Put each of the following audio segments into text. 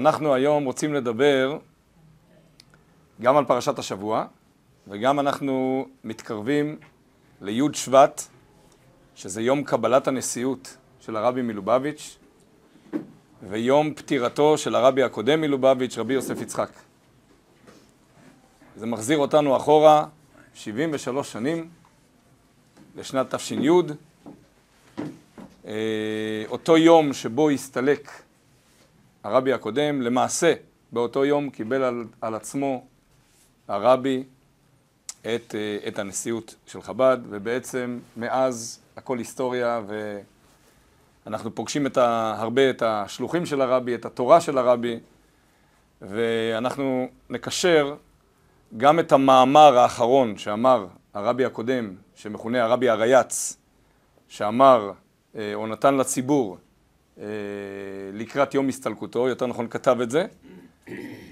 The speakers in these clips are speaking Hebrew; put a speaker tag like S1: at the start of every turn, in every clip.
S1: אנחנו היום רוצים לדבר גם על פרשת השבוע, וגם אנחנו מתקרבים לי' שבט, שזה יום קבלת הנשיאות של הרבי מלובביץ', ויום פטירתו של הרבי הקודם מלובביץ', רבי יוסף יצחק. זה מחזיר אותנו אחורה 73 שנים, לשנת תש"י, אה, אותו יום שבו הסתלק הרבי הקודם, למעשה באותו יום קיבל על, על עצמו הרבי את, אה, את הנשיאות של חב"ד, ובעצם מאז הכל היסטוריה ואנחנו פוגשים את ה, הרבה את השלוחים של הרבי, את התורה של הרבי, ואנחנו נקשר גם את המאמר האחרון שאמר הרבי הקודם, שמכונה הרבי הרייץ, שאמר אה, או נתן לציבור לקראת יום הסתלקותו, יותר נכון כתב את זה,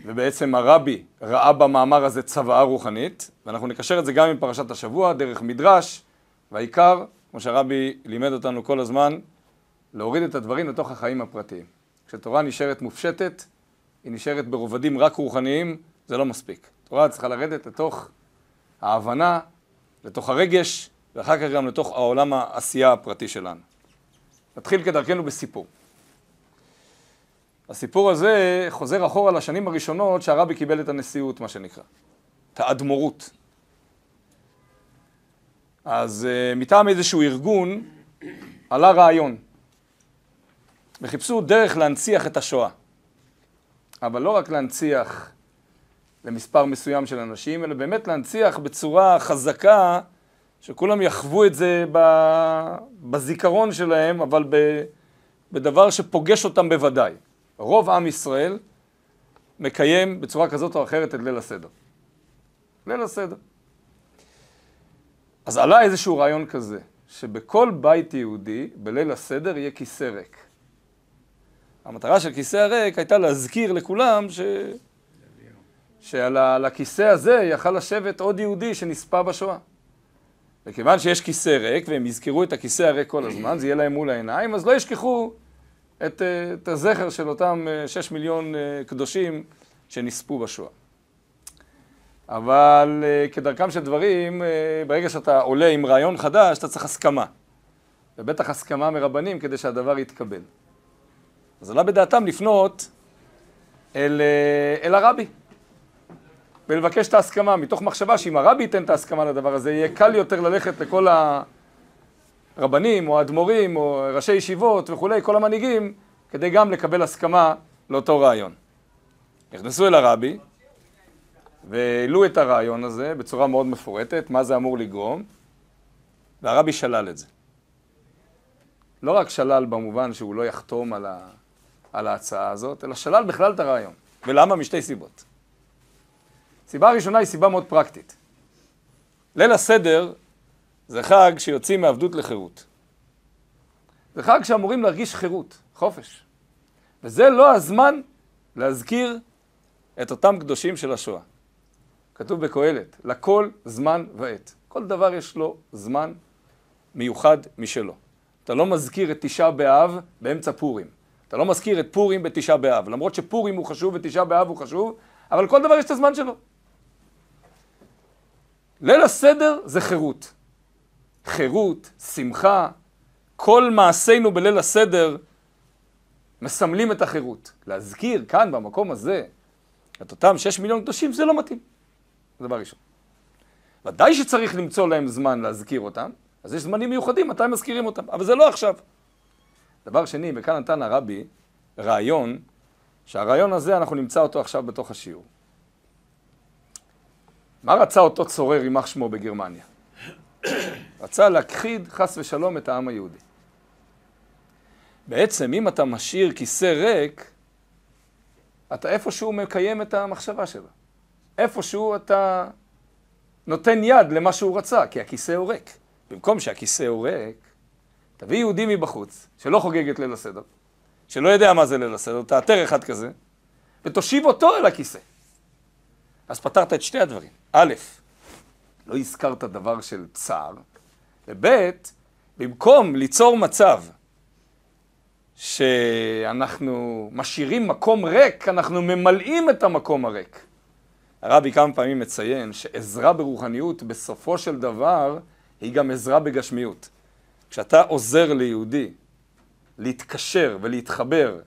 S1: ובעצם הרבי ראה במאמר הזה צוואה רוחנית, ואנחנו נקשר את זה גם עם פרשת השבוע, דרך מדרש, והעיקר, כמו שהרבי לימד אותנו כל הזמן, להוריד את הדברים לתוך החיים הפרטיים. כשתורה נשארת מופשטת, היא נשארת ברובדים רק רוחניים, זה לא מספיק. תורה צריכה לרדת לתוך ההבנה, לתוך הרגש, ואחר כך גם לתוך העולם העשייה הפרטי שלנו. נתחיל כדרכנו בסיפור. הסיפור הזה חוזר אחורה לשנים הראשונות שהרבי קיבל את הנשיאות, מה שנקרא, את האדמו"רות. אז uh, מטעם איזשהו ארגון עלה רעיון, וחיפשו דרך להנציח את השואה. אבל לא רק להנציח למספר מסוים של אנשים, אלא באמת להנציח בצורה חזקה, שכולם יחוו את זה בזיכרון שלהם, אבל בדבר שפוגש אותם בוודאי. רוב עם ישראל מקיים בצורה כזאת או אחרת את ליל הסדר. ליל הסדר. אז עלה איזשהו רעיון כזה, שבכל בית יהודי, בליל הסדר, יהיה כיסא ריק. המטרה של כיסא הריק הייתה להזכיר לכולם ש... שעל הכיסא הזה יכל לשבת עוד יהודי שנספה בשואה. וכיוון שיש כיסא ריק, והם יזכרו את הכיסא הריק כל הזמן, זה יהיה להם מול העיניים, אז לא ישכחו את, אה, את הזכר של אותם אה, שש מיליון אה, קדושים שנספו בשואה. אבל כדרכם של דברים, ברגע שאתה עולה עם רעיון חדש, אתה צריך הסכמה. ובטח הסכמה מרבנים כדי שהדבר יתקבל. אז עלה בדעתם לפנות אל, אל הרבי. ולבקש את ההסכמה, מתוך מחשבה שאם הרבי ייתן את ההסכמה לדבר הזה, יהיה קל יותר ללכת לכל הרבנים, או האדמו"רים, או ראשי ישיבות וכולי, כל המנהיגים, כדי גם לקבל הסכמה לאותו רעיון. נכנסו אל הרבי, והעלו את הרעיון הזה בצורה מאוד מפורטת, מה זה אמור לגרום, והרבי שלל את זה. לא רק שלל במובן שהוא לא יחתום על, ה, על ההצעה הזאת, אלא שלל בכלל את הרעיון. ולמה? משתי סיבות. סיבה ראשונה היא סיבה מאוד פרקטית. ליל הסדר זה חג שיוצאים מעבדות לחירות. זה חג שאמורים להרגיש חירות, חופש. וזה לא הזמן להזכיר את אותם קדושים של השואה. כתוב בקהלת, לכל זמן ועת. כל דבר יש לו זמן מיוחד משלו. אתה לא מזכיר את תשעה באב באמצע פורים. אתה לא מזכיר את פורים בתשעה באב. למרות שפורים הוא חשוב ותשעה באב הוא חשוב, אבל כל דבר יש את הזמן שלו. ליל הסדר זה חירות. חירות, שמחה, כל מעשינו בליל הסדר מסמלים את החירות. להזכיר כאן, במקום הזה, את אותם שש מיליון קדושים, זה לא מתאים. זה דבר ראשון. ודאי שצריך למצוא להם זמן להזכיר אותם, אז יש זמנים מיוחדים מתי מזכירים אותם, אבל זה לא עכשיו. דבר שני, וכאן נתן הרבי רעיון, שהרעיון הזה, אנחנו נמצא אותו עכשיו בתוך השיעור. מה רצה אותו צורר, יימח שמו, בגרמניה? רצה להכחיד, חס ושלום, את העם היהודי. בעצם, אם אתה משאיר כיסא ריק, אתה איפשהו מקיים את המחשבה שלו. איפשהו אתה נותן יד למה שהוא רצה, כי הכיסא הוא ריק. במקום שהכיסא הוא ריק, תביא יהודי מבחוץ, שלא חוגג את ליל הסדר, שלא יודע מה זה ליל הסדר, תאתר אחד כזה, ותושיב אותו אל הכיסא. אז פתרת את שתי הדברים. א', לא הזכרת דבר של צער, וב', במקום ליצור מצב שאנחנו משאירים מקום ריק, אנחנו ממלאים את המקום הריק. הרבי כמה פעמים מציין שעזרה ברוחניות בסופו של דבר היא גם עזרה בגשמיות. כשאתה עוזר ליהודי להתקשר ולהתחבר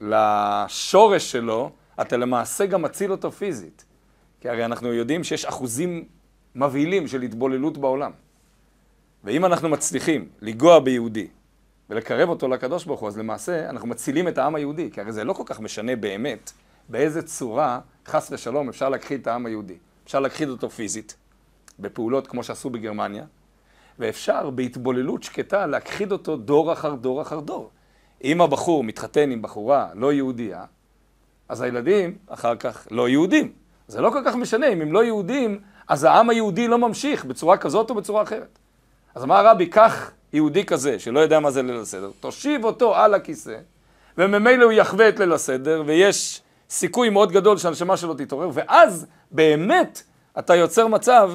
S1: לשורש שלו, אתה למעשה גם מציל אותו פיזית. כי הרי אנחנו יודעים שיש אחוזים מבהילים של התבוללות בעולם. ואם אנחנו מצליחים לנגוע ביהודי ולקרב אותו לקדוש ברוך הוא, אז למעשה אנחנו מצילים את העם היהודי, כי הרי זה לא כל כך משנה באמת באיזה צורה, חס ושלום, אפשר להכחיד את העם היהודי. אפשר להכחיד אותו פיזית, בפעולות כמו שעשו בגרמניה, ואפשר בהתבוללות שקטה להכחיד אותו דור אחר דור אחר דור. אם הבחור מתחתן עם בחורה לא יהודייה, אז הילדים אחר כך לא יהודים. זה לא כל כך משנה, אם הם לא יהודים, אז העם היהודי לא ממשיך בצורה כזאת או בצורה אחרת. אז אמר הרבי, קח יהודי כזה, שלא יודע מה זה ליל הסדר, תושיב אותו על הכיסא, וממילא הוא יחווה את ליל הסדר, ויש סיכוי מאוד גדול שהנשמה שלו תתעורר, ואז באמת אתה יוצר מצב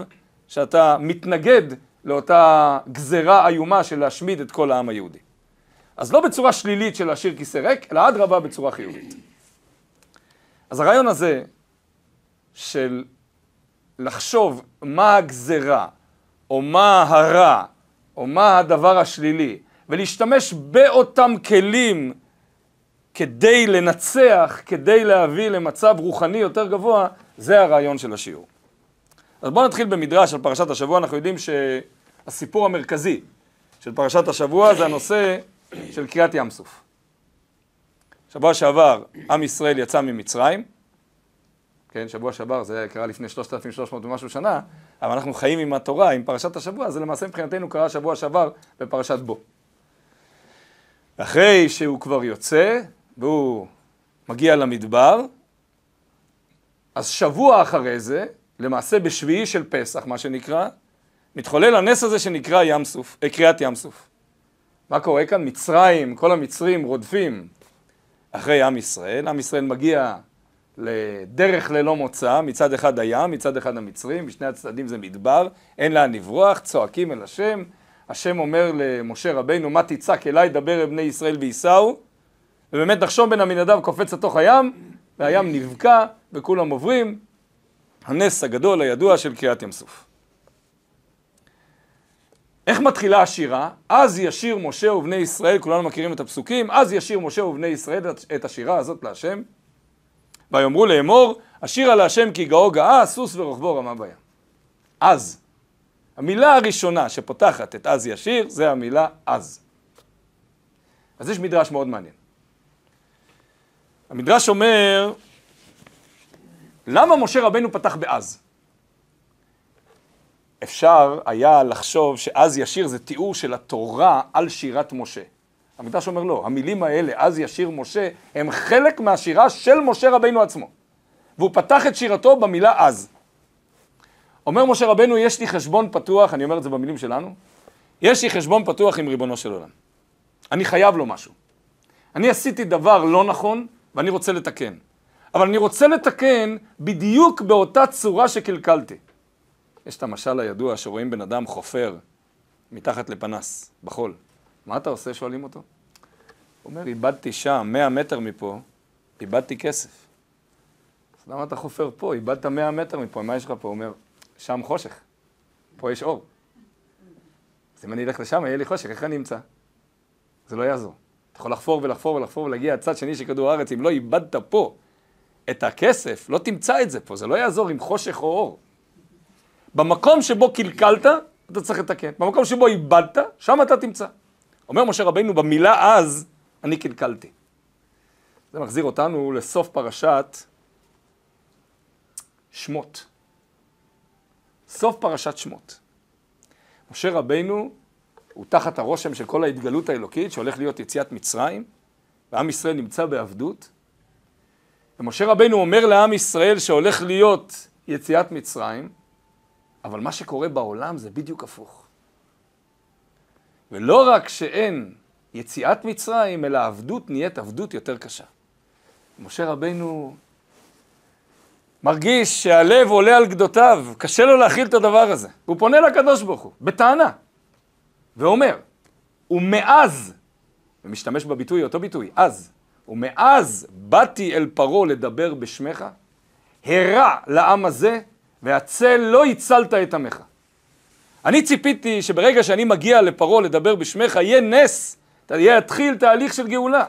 S1: שאתה מתנגד לאותה גזרה איומה של להשמיד את כל העם היהודי. אז לא בצורה שלילית של להשאיר כיסא ריק, אלא אדרבה בצורה חיובית. אז הרעיון הזה של לחשוב מה הגזרה, או מה הרע, או מה הדבר השלילי, ולהשתמש באותם כלים כדי לנצח, כדי להביא למצב רוחני יותר גבוה, זה הרעיון של השיעור. אז בואו נתחיל במדרש על פרשת השבוע, אנחנו יודעים שהסיפור המרכזי של פרשת השבוע זה הנושא של קריאת ים סוף. שבוע שעבר עם ישראל יצא ממצרים, כן, שבוע שעבר זה קרה לפני 3,300 ומשהו שנה, אבל אנחנו חיים עם התורה, עם פרשת השבוע, זה למעשה מבחינתנו קרה שבוע שעבר בפרשת בו. אחרי שהוא כבר יוצא, והוא מגיע למדבר, אז שבוע אחרי זה, למעשה בשביעי של פסח, מה שנקרא, מתחולל הנס הזה שנקרא ים סוף, אה, קריאת ים סוף. מה קורה כאן? מצרים, כל המצרים רודפים אחרי עם ישראל, עם ישראל מגיע לדרך ללא מוצא, מצד אחד הים, מצד אחד המצרים, בשני הצדדים זה מדבר, אין לאן לברוח, צועקים אל השם, השם אומר למשה רבינו, מה תצעק אליי, דבר אל בני ישראל וייסעו, ובאמת נחשון בן עמינדב קופץ לתוך הים, והים נבקע וכולם עוברים, הנס הגדול הידוע של קריאת ים סוף. איך מתחילה השירה? אז ישיר משה ובני ישראל, כולנו מכירים את הפסוקים, אז ישיר משה ובני ישראל את השירה הזאת להשם. ויאמרו לאמור, השירה להשם כי גאו גאה, סוס ורוכבו רמה בים. אז. המילה הראשונה שפותחת את אז ישיר, זה המילה אז. אז יש מדרש מאוד מעניין. המדרש אומר, למה משה רבנו פתח באז? אפשר היה לחשוב שאז ישיר זה תיאור של התורה על שירת משה. המדרש אומר לא, המילים האלה, אז ישיר משה, הם חלק מהשירה של משה רבנו עצמו. והוא פתח את שירתו במילה אז. אומר משה רבנו, יש לי חשבון פתוח, אני אומר את זה במילים שלנו, יש לי חשבון פתוח עם ריבונו של עולם. אני חייב לו משהו. אני עשיתי דבר לא נכון, ואני רוצה לתקן. אבל אני רוצה לתקן בדיוק באותה צורה שקלקלתי. יש את המשל הידוע שרואים בן אדם חופר מתחת לפנס, בחול. מה אתה עושה? שואלים אותו. הוא אומר, איבדתי שם, 100 מטר מפה, איבדתי כסף. אז למה אתה חופר פה? איבדת 100 מטר מפה, מה יש לך פה? הוא אומר, שם חושך, פה יש אור. אז אם אני אלך לשם, יהיה לי חושך, איך אני אמצא? זה לא יעזור. אתה יכול לחפור ולחפור ולחפור ולהגיע לצד שני של כדור הארץ, אם לא איבדת פה את הכסף, לא תמצא את זה פה, זה לא יעזור עם חושך או אור. במקום שבו קלקלת, אתה צריך לתקן. במקום שבו איבדת, שם אתה תמצא. אומר משה רבינו, במילה אז, אני קלקלתי. זה מחזיר אותנו לסוף פרשת שמות. סוף פרשת שמות. משה רבינו הוא תחת הרושם של כל ההתגלות האלוקית שהולך להיות יציאת מצרים, ועם ישראל נמצא בעבדות. ומשה רבינו אומר לעם ישראל שהולך להיות יציאת מצרים, אבל מה שקורה בעולם זה בדיוק הפוך. ולא רק שאין יציאת מצרים, אלא עבדות נהיית עבדות יותר קשה. משה רבינו מרגיש שהלב עולה על גדותיו, קשה לו להכיל את הדבר הזה. הוא פונה לקדוש ברוך הוא, בטענה, ואומר, ומאז ומשתמש בביטוי, אותו ביטוי, אז. ומאז באתי אל פרעה לדבר בשמך, הרע לעם הזה, והצל לא הצלת את עמך. אני ציפיתי שברגע שאני מגיע לפרעה לדבר בשמך, יהיה נס, יתחיל תהליך של גאולה.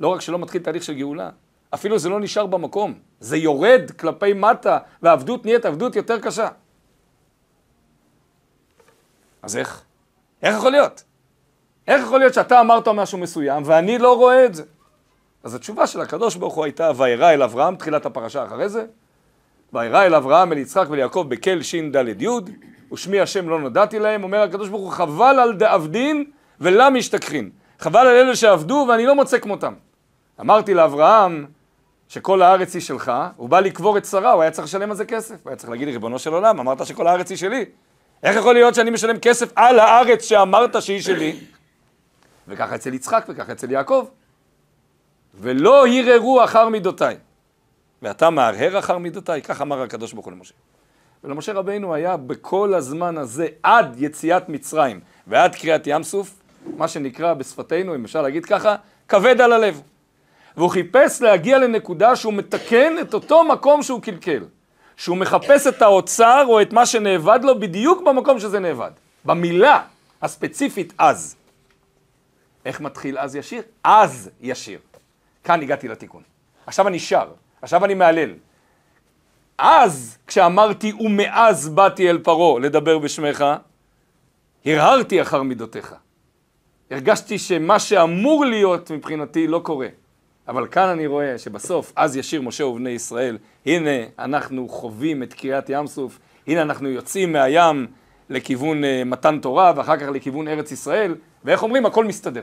S1: לא רק שלא מתחיל תהליך של גאולה, אפילו זה לא נשאר במקום, זה יורד כלפי מטה, והעבדות נהיית עבדות יותר קשה. אז איך? איך יכול להיות? איך יכול להיות שאתה אמרת משהו מסוים ואני לא רואה את זה? אז התשובה של הקדוש ברוך הוא הייתה, וירא אל אברהם, תחילת הפרשה אחרי זה, וירא אל אברהם, אל יצחק וליעקב בקל ש"ד י', ושמי השם לא נודעתי להם, אומר הקדוש ברוך הוא, חבל על דאבדין ולה משתכחין. חבל על אלה שעבדו ואני לא מוצא כמותם. אמרתי לאברהם שכל הארץ היא שלך, הוא בא לקבור את שרה, הוא היה צריך לשלם על זה כסף. הוא היה צריך להגיד, ריבונו של עולם, אמרת שכל הארץ היא שלי. איך יכול להיות שאני משלם כסף על הארץ שאמרת שהיא שלי? וככה אצל יצחק וככה אצל יעקב. ולא הרהרו אחר מידותיי. ואתה מהרהר אחר מידותיי, כך אמר הקדוש ברוך הוא למשה. ולמשה רבינו היה בכל הזמן הזה, עד יציאת מצרים ועד קריאת ים סוף, מה שנקרא בשפתנו, אם אפשר להגיד ככה, כבד על הלב. והוא חיפש להגיע לנקודה שהוא מתקן את אותו מקום שהוא קלקל. שהוא מחפש את האוצר או את מה שנאבד לו בדיוק במקום שזה נאבד. במילה הספציפית אז. איך מתחיל אז ישיר? אז ישיר. כאן הגעתי לתיקון. עכשיו אני שר, עכשיו אני מהלל. אז, כשאמרתי ומאז באתי אל פרעה לדבר בשמך, הרהרתי אחר מידותיך. הרגשתי שמה שאמור להיות מבחינתי לא קורה. אבל כאן אני רואה שבסוף, אז ישיר משה ובני ישראל, הנה אנחנו חווים את קריאת ים סוף, הנה אנחנו יוצאים מהים לכיוון uh, מתן תורה ואחר כך לכיוון ארץ ישראל, ואיך אומרים? הכל מסתדר.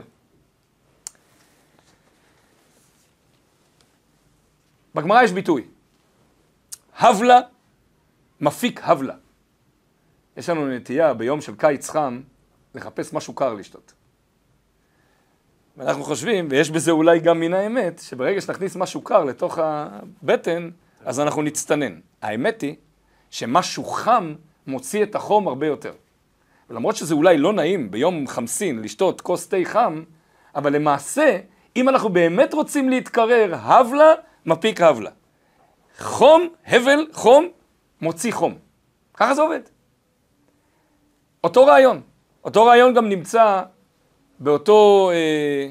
S1: בגמרא יש ביטוי, הבלה מפיק הבלה. יש לנו נטייה ביום של קיץ חם לחפש משהו קר לשתות. ואנחנו חושבים, ויש בזה אולי גם מן האמת, שברגע שנכניס משהו קר לתוך הבטן, אז אנחנו נצטנן. האמת היא שמשהו חם מוציא את החום הרבה יותר. ולמרות שזה אולי לא נעים ביום חמסין לשתות כוס תה חם, אבל למעשה, אם אנחנו באמת רוצים להתקרר, הבלה מפיק הבלה. חום, הבל, חום, מוציא חום. ככה זה עובד. אותו רעיון. אותו רעיון גם נמצא באותו אה,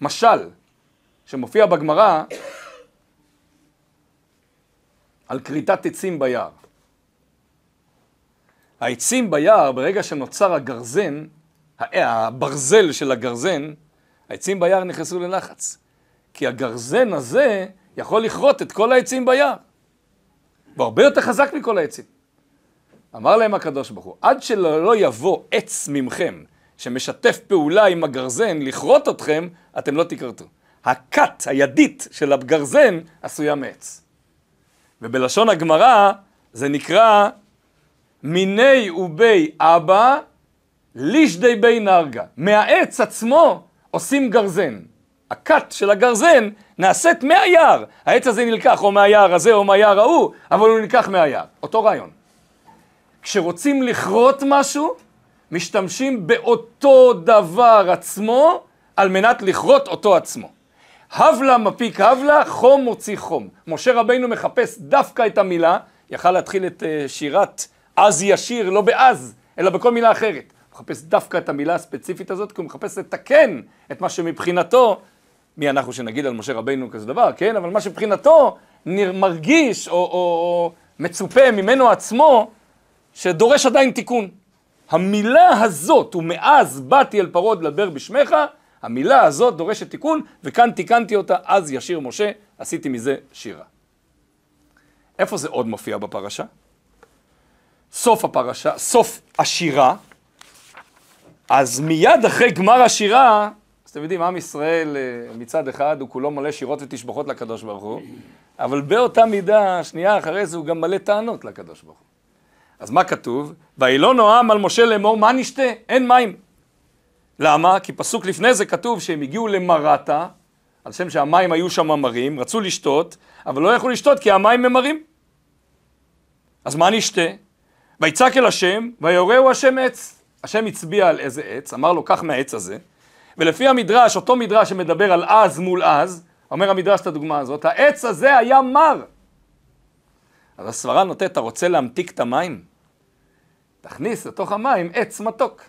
S1: משל שמופיע בגמרא על כריתת עצים ביער. העצים ביער, ברגע שנוצר הגרזן, הברזל של הגרזן, העצים ביער נכנסו ללחץ. כי הגרזן הזה יכול לכרות את כל העצים ביער. הוא הרבה יותר חזק מכל העצים. אמר להם הקדוש ברוך הוא, עד שלא יבוא עץ ממכם שמשתף פעולה עם הגרזן לכרות אתכם, אתם לא תכרתו. הכת, הידית של הגרזן, עשויה מעץ. ובלשון הגמרא זה נקרא מיני ובי אבא לישדי בי נרגה. מהעץ עצמו עושים גרזן. הכת של הגרזן נעשית מהיער. העץ הזה נלקח או מהיער הזה או מהיער ההוא, אבל הוא נלקח מהיער. אותו רעיון. כשרוצים לכרות משהו, משתמשים באותו דבר עצמו על מנת לכרות אותו עצמו. הבלה מפיק הבלה, חום מוציא חום. משה רבינו מחפש דווקא את המילה, יכל להתחיל את אה, שירת אז ישיר, לא באז, אלא בכל מילה אחרת. הוא מחפש דווקא את המילה הספציפית הזאת, כי הוא מחפש לתקן את מה שמבחינתו, מי אנחנו שנגיד על משה רבינו כזה דבר, כן? אבל מה שמבחינתו מרגיש או, או, או מצופה ממנו עצמו, שדורש עדיין תיקון. המילה הזאת, ומאז באתי אל פרעה לדבר בשמך, המילה הזאת דורשת תיקון, וכאן תיקנתי אותה, אז ישיר משה, עשיתי מזה שירה. איפה זה עוד מופיע בפרשה? סוף הפרשה, סוף השירה, אז מיד אחרי גמר השירה, אז אתם יודעים, עם ישראל אה, מצד אחד הוא כולו מלא שירות ותשבחות לקדוש ברוך הוא, אבל באותה מידה, שנייה אחרי זה הוא גם מלא טענות לקדוש ברוך הוא. אז מה כתוב? וילא נועם על משה לאמור, מה נשתה? אין מים. למה? כי פסוק לפני זה כתוב שהם הגיעו למרתה, על שם שהמים היו שם מרים, רצו לשתות, אבל לא יכלו לשתות כי המים ממרים. אז מה נשתה? ויצעק אל השם, ויורהו השם עץ. השם הצביע על איזה עץ, אמר לו, קח מהעץ הזה, ולפי המדרש, אותו מדרש שמדבר על אז מול אז, אומר המדרש את הדוגמה הזאת, העץ הזה היה מר. אז הסברה נותנת, אתה רוצה להמתיק את המים? תכניס לתוך המים עץ מתוק.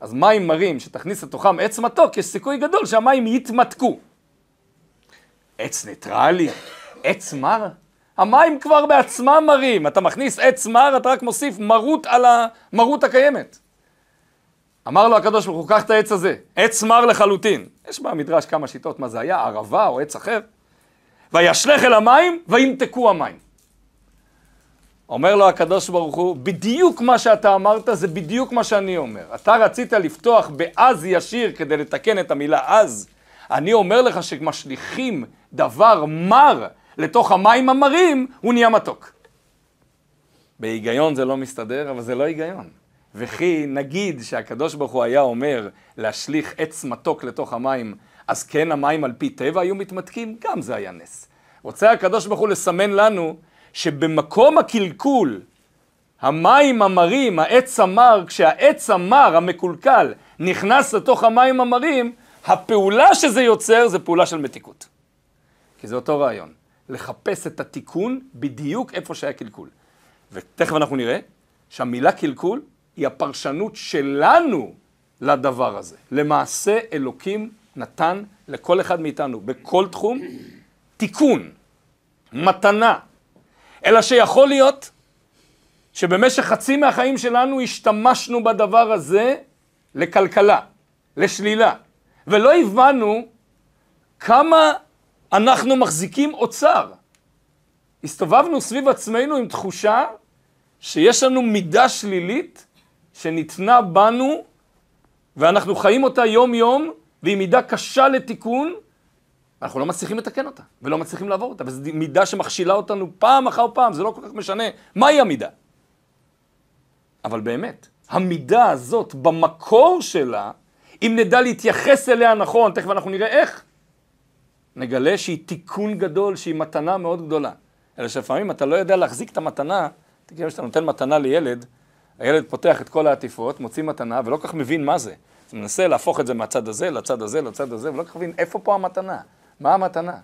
S1: אז מים מרים שתכניס לתוכם עץ מתוק, יש סיכוי גדול שהמים יתמתקו. עץ ניטרלי, עץ מר, המים כבר בעצמם מרים, אתה מכניס עץ מר, אתה רק מוסיף מרות על המרות הקיימת. אמר לו הקדוש ברוך הוא, קח את העץ הזה, עץ מר לחלוטין. יש במדרש כמה שיטות מה זה היה, ערבה או עץ אחר. וישלך אל המים, וימתקו המים. אומר לו הקדוש ברוך הוא, בדיוק מה שאתה אמרת זה בדיוק מה שאני אומר. אתה רצית לפתוח באז ישיר כדי לתקן את המילה אז. אני אומר לך שמשליכים דבר מר לתוך המים המרים, הוא נהיה מתוק. בהיגיון זה לא מסתדר, אבל זה לא היגיון. וכי נגיד שהקדוש ברוך הוא היה אומר להשליך עץ מתוק לתוך המים, אז כן המים על פי טבע היו מתמתקים? גם זה היה נס. רוצה הקדוש ברוך הוא לסמן לנו שבמקום הקלקול, המים המרים, העץ המר, כשהעץ המר, המקולקל, נכנס לתוך המים המרים, הפעולה שזה יוצר זה פעולה של מתיקות. כי זה אותו רעיון. לחפש את התיקון בדיוק איפה שהיה קלקול. ותכף אנחנו נראה שהמילה קלקול היא הפרשנות שלנו לדבר הזה. למעשה אלוקים נתן לכל אחד מאיתנו בכל תחום תיקון, מתנה. אלא שיכול להיות שבמשך חצי מהחיים שלנו השתמשנו בדבר הזה לכלכלה, לשלילה, ולא הבנו כמה אנחנו מחזיקים אוצר. הסתובבנו סביב עצמנו עם תחושה שיש לנו מידה שלילית שניתנה בנו ואנחנו חיים אותה יום-יום והיא מידה קשה לתיקון, אנחנו לא מצליחים לתקן אותה ולא מצליחים לעבור אותה, וזו מידה שמכשילה אותנו פעם אחר פעם, זה לא כל כך משנה מהי המידה. אבל באמת, המידה הזאת במקור שלה, אם נדע להתייחס אליה נכון, תכף אנחנו נראה איך, נגלה שהיא תיקון גדול, שהיא מתנה מאוד גדולה. אלא שלפעמים אתה לא יודע להחזיק את המתנה, תגיד, כשאתה נותן מתנה לילד, הילד פותח את כל העטיפות, מוציא מתנה, ולא כל כך מבין מה זה. אז מנסה להפוך את זה מהצד הזה, לצד הזה, לצד הזה, ולא כל כך מבין איפה פה המתנה, מה המתנה.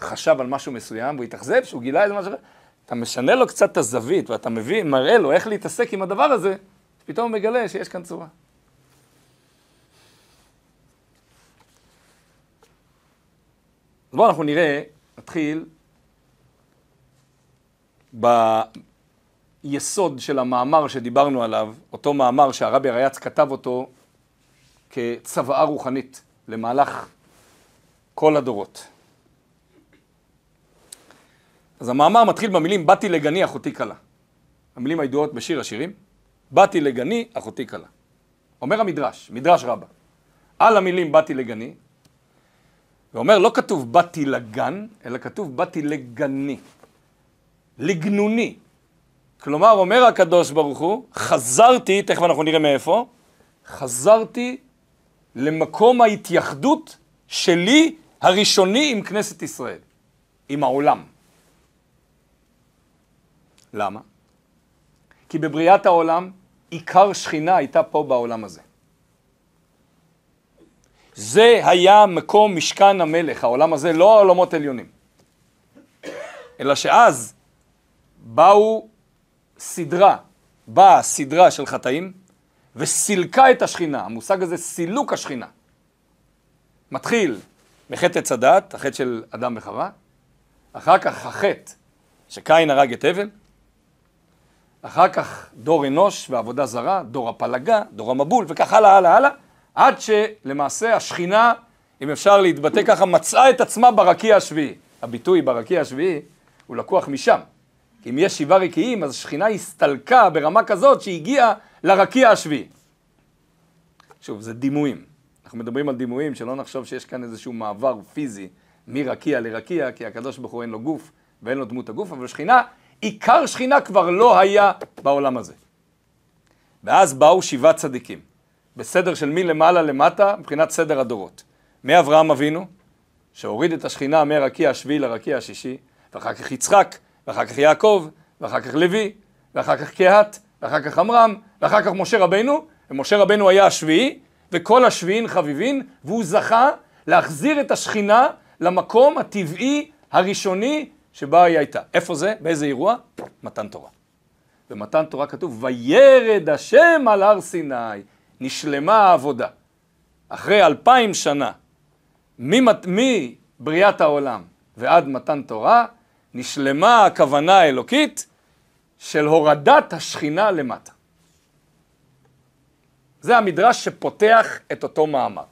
S1: חשב על משהו מסוים, והוא התאכזב, שהוא גילה איזה משהו אחר. אתה משנה לו קצת את הזווית, ואתה מביא, מראה לו איך להתעסק עם הדבר הזה, פתאום הוא מגלה שיש כאן צורה. אז בואו אנחנו נראה, נתחיל ביסוד של המאמר שדיברנו עליו, אותו מאמר שהרבי ריאץ כתב אותו כצוואה רוחנית למהלך כל הדורות. אז המאמר מתחיל במילים באתי לגני אחותי כלה. המילים הידועות בשיר השירים, באתי לגני אחותי כלה. אומר המדרש, מדרש רבה, על המילים באתי לגני, ואומר, לא כתוב באתי לגן, אלא כתוב באתי לגני, לגנוני. כלומר, אומר הקדוש ברוך הוא, חזרתי, תכף אנחנו נראה מאיפה, חזרתי למקום ההתייחדות שלי, הראשוני, עם כנסת ישראל, עם העולם. למה? כי בבריאת העולם, עיקר שכינה הייתה פה בעולם הזה. זה היה מקום משכן המלך, העולם הזה, לא העולמות עליונים. אלא שאז באו סדרה, באה סדרה של חטאים וסילקה את השכינה, המושג הזה סילוק השכינה. מתחיל מחטא עץ הדת, החטא של אדם וחווה, אחר כך החטא שקין הרג את הבל, אחר כך דור אנוש ועבודה זרה, דור הפלגה, דור המבול וכך הלאה הלאה הלאה עד שלמעשה השכינה, אם אפשר להתבטא ככה, מצאה את עצמה ברקיע השביעי. הביטוי ברקיע השביעי הוא לקוח משם. כי אם יש שבעה רקיעים, אז השכינה הסתלקה ברמה כזאת שהגיעה לרקיע השביעי. שוב, זה דימויים. אנחנו מדברים על דימויים, שלא נחשוב שיש כאן איזשהו מעבר פיזי מרקיע לרקיע, כי הקדוש ברוך הוא אין לו גוף ואין לו דמות הגוף, אבל שכינה, עיקר שכינה כבר לא היה בעולם הזה. ואז באו שבעה צדיקים. בסדר של מלמעלה למטה מבחינת סדר הדורות. מאברהם אבינו, שהוריד את השכינה מהרקיע השביעי לרקיע השישי, ואחר כך יצחק, ואחר כך יעקב, ואחר כך לוי, ואחר כך קהת, ואחר כך עמרם, ואחר כך משה רבנו, ומשה רבנו היה השביעי, וכל השביעין חביבין, והוא זכה להחזיר את השכינה למקום הטבעי הראשוני שבה היא הייתה. איפה זה? באיזה אירוע? מתן תורה. במתן תורה כתוב, וירד השם על הר סיני, נשלמה העבודה. אחרי אלפיים שנה, מבריאת העולם ועד מתן תורה, נשלמה הכוונה האלוקית של הורדת השכינה למטה. זה המדרש שפותח את אותו מאמר.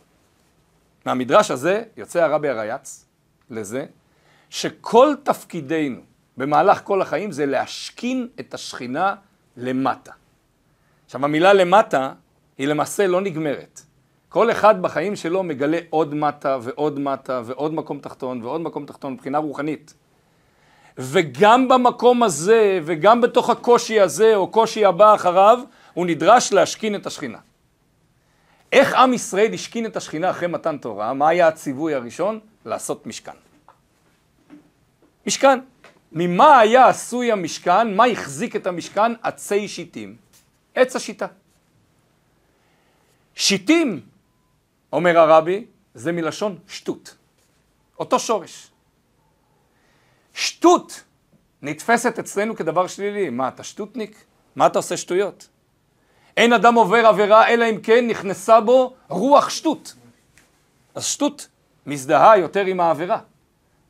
S1: מהמדרש הזה יוצא הרבי הרייץ לזה שכל תפקידנו במהלך כל החיים זה להשכין את השכינה למטה. עכשיו המילה למטה היא למעשה לא נגמרת. כל אחד בחיים שלו מגלה עוד מטה ועוד מטה ועוד מקום תחתון ועוד מקום תחתון מבחינה רוחנית. וגם במקום הזה וגם בתוך הקושי הזה או קושי הבא אחריו הוא נדרש להשכין את השכינה. איך עם ישראל השכין את השכינה אחרי מתן תורה? מה היה הציווי הראשון? לעשות משכן. משכן. ממה היה עשוי המשכן? מה החזיק את המשכן? עצי שיטים. עץ השיטה. שיטים, אומר הרבי, זה מלשון שטות. אותו שורש. שטות נתפסת אצלנו כדבר שלילי. מה, אתה שטותניק? מה אתה עושה שטויות? אין אדם עובר עבירה אלא אם כן נכנסה בו רוח שטות. אז שטות מזדהה יותר עם העבירה.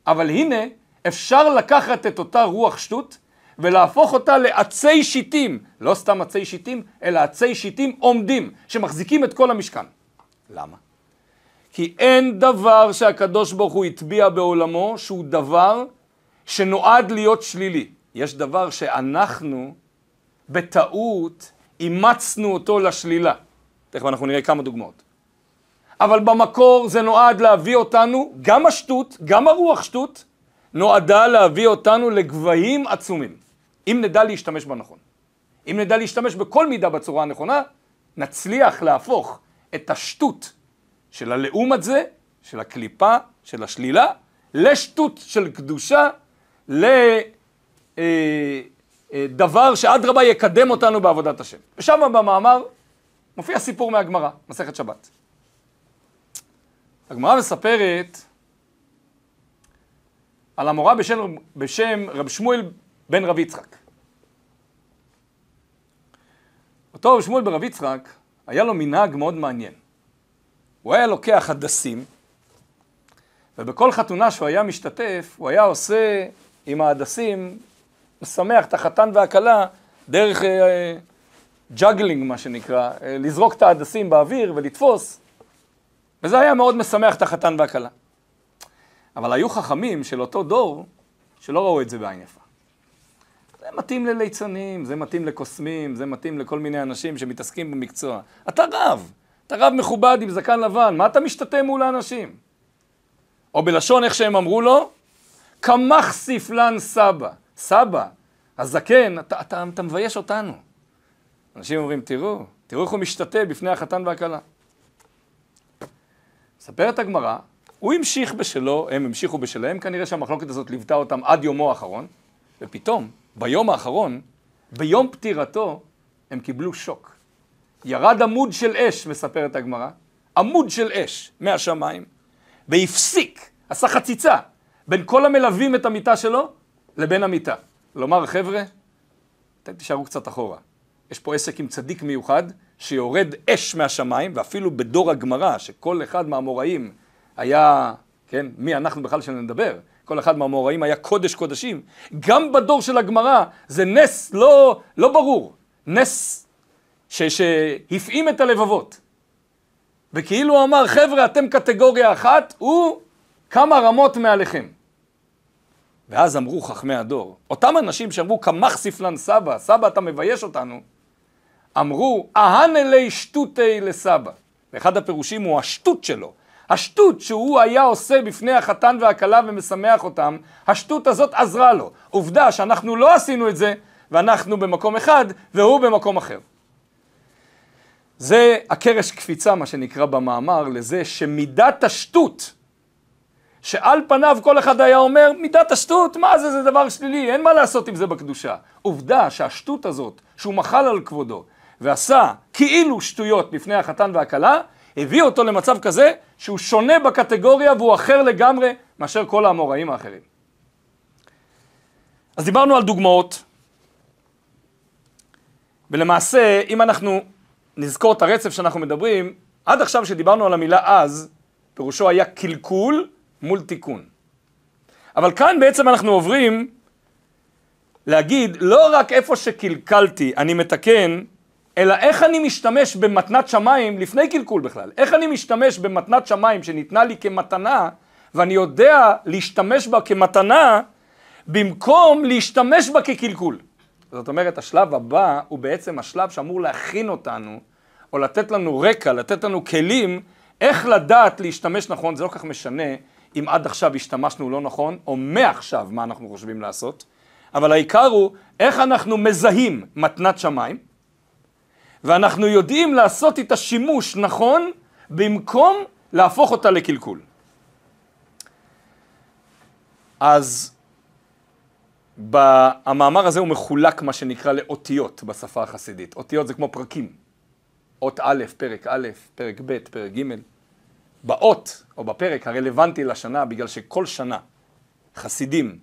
S1: אבל הנה, אפשר לקחת את אותה רוח שטות ולהפוך אותה לעצי שיטים, לא סתם עצי שיטים, אלא עצי שיטים עומדים, שמחזיקים את כל המשכן. למה? כי אין דבר שהקדוש ברוך הוא הטביע בעולמו שהוא דבר שנועד להיות שלילי. יש דבר שאנחנו בטעות אימצנו אותו לשלילה. תכף אנחנו נראה כמה דוגמאות. אבל במקור זה נועד להביא אותנו, גם השטות, גם הרוח שטות, נועדה להביא אותנו לגבהים עצומים. אם נדע להשתמש בה נכון. אם נדע להשתמש בכל מידה בצורה הנכונה, נצליח להפוך את השטות של הלעומת זה, של הקליפה, של השלילה, לשטות של קדושה, לדבר אה, שאדרבה יקדם אותנו בעבודת השם. ושם במאמר מופיע סיפור מהגמרא, מסכת שבת. הגמרא מספרת על המורה בשם, בשם רב שמואל בן רב יצחק. אותו רב שמואל בן רב יצחק, היה לו מנהג מאוד מעניין. הוא היה לוקח הדסים, ובכל חתונה שהוא היה משתתף, הוא היה עושה עם ההדסים, משמח את החתן והכלה דרך אה, juggling, מה שנקרא, אה, לזרוק את ההדסים באוויר ולתפוס, וזה היה מאוד משמח את החתן והכלה. אבל היו חכמים של אותו דור שלא ראו את זה בעין יפה. זה מתאים לליצנים, זה מתאים לקוסמים, זה מתאים לכל מיני אנשים שמתעסקים במקצוע. אתה רב, אתה רב מכובד עם זקן לבן, מה אתה משתתה מול האנשים? או בלשון איך שהם אמרו לו, קמח סיפלן סבא. סבא, הזקן, אתה, אתה, אתה מבייש אותנו. אנשים אומרים, תראו, תראו איך הוא משתתה בפני החתן והכלה. מספרת הגמרא הוא המשיך בשלו, הם המשיכו בשלהם, כנראה שהמחלוקת הזאת ליוותה אותם עד יומו האחרון, ופתאום, ביום האחרון, ביום פטירתו, הם קיבלו שוק. ירד עמוד של אש, מספרת הגמרא, עמוד של אש מהשמיים, והפסיק, עשה חציצה, בין כל המלווים את המיטה שלו לבין המיטה. לומר, חבר'ה, אתם תישארו קצת אחורה. יש פה עסק עם צדיק מיוחד, שיורד אש מהשמיים, ואפילו בדור הגמרא, שכל אחד מהאמוראים היה, כן, מי אנחנו בכלל שנדבר? כל אחד מהמאורעים היה קודש קודשים. גם בדור של הגמרא זה נס לא, לא ברור, נס שהפעים את הלבבות. וכאילו הוא אמר, חבר'ה, אתם קטגוריה אחת, הוא כמה רמות מעליכם. ואז אמרו חכמי הדור, אותם אנשים שאמרו, קמח ספלן סבא, סבא אתה מבייש אותנו, אמרו, אהן אלי שטותי לסבא. ואחד הפירושים הוא השטות שלו. השטות שהוא היה עושה בפני החתן והכלה ומשמח אותם, השטות הזאת עזרה לו. עובדה שאנחנו לא עשינו את זה, ואנחנו במקום אחד, והוא במקום אחר. זה הקרש קפיצה, מה שנקרא במאמר, לזה שמידת השטות, שעל פניו כל אחד היה אומר, מידת השטות, מה זה, זה דבר שלילי, אין מה לעשות עם זה בקדושה. עובדה שהשטות הזאת, שהוא מחל על כבודו, ועשה כאילו שטויות בפני החתן והכלה, הביא אותו למצב כזה שהוא שונה בקטגוריה והוא אחר לגמרי מאשר כל האמוראים האחרים. אז דיברנו על דוגמאות, ולמעשה, אם אנחנו נזכור את הרצף שאנחנו מדברים, עד עכשיו שדיברנו על המילה אז, פירושו היה קלקול מול תיקון. אבל כאן בעצם אנחנו עוברים להגיד, לא רק איפה שקלקלתי אני מתקן, אלא איך אני משתמש במתנת שמיים לפני קלקול בכלל. איך אני משתמש במתנת שמיים שניתנה לי כמתנה, ואני יודע להשתמש בה כמתנה, במקום להשתמש בה כקלקול. זאת אומרת, השלב הבא הוא בעצם השלב שאמור להכין אותנו, או לתת לנו רקע, לתת לנו כלים, איך לדעת להשתמש נכון, זה לא כך משנה אם עד עכשיו השתמשנו לא נכון, או מעכשיו מה אנחנו חושבים לעשות, אבל העיקר הוא איך אנחנו מזהים מתנת שמיים, ואנחנו יודעים לעשות איתה שימוש נכון, במקום להפוך אותה לקלקול. אז המאמר הזה הוא מחולק מה שנקרא לאותיות בשפה החסידית. אותיות זה כמו פרקים. אות א', פרק א', פרק ב', פרק ג'. באות או בפרק הרלוונטי לשנה, בגלל שכל שנה חסידים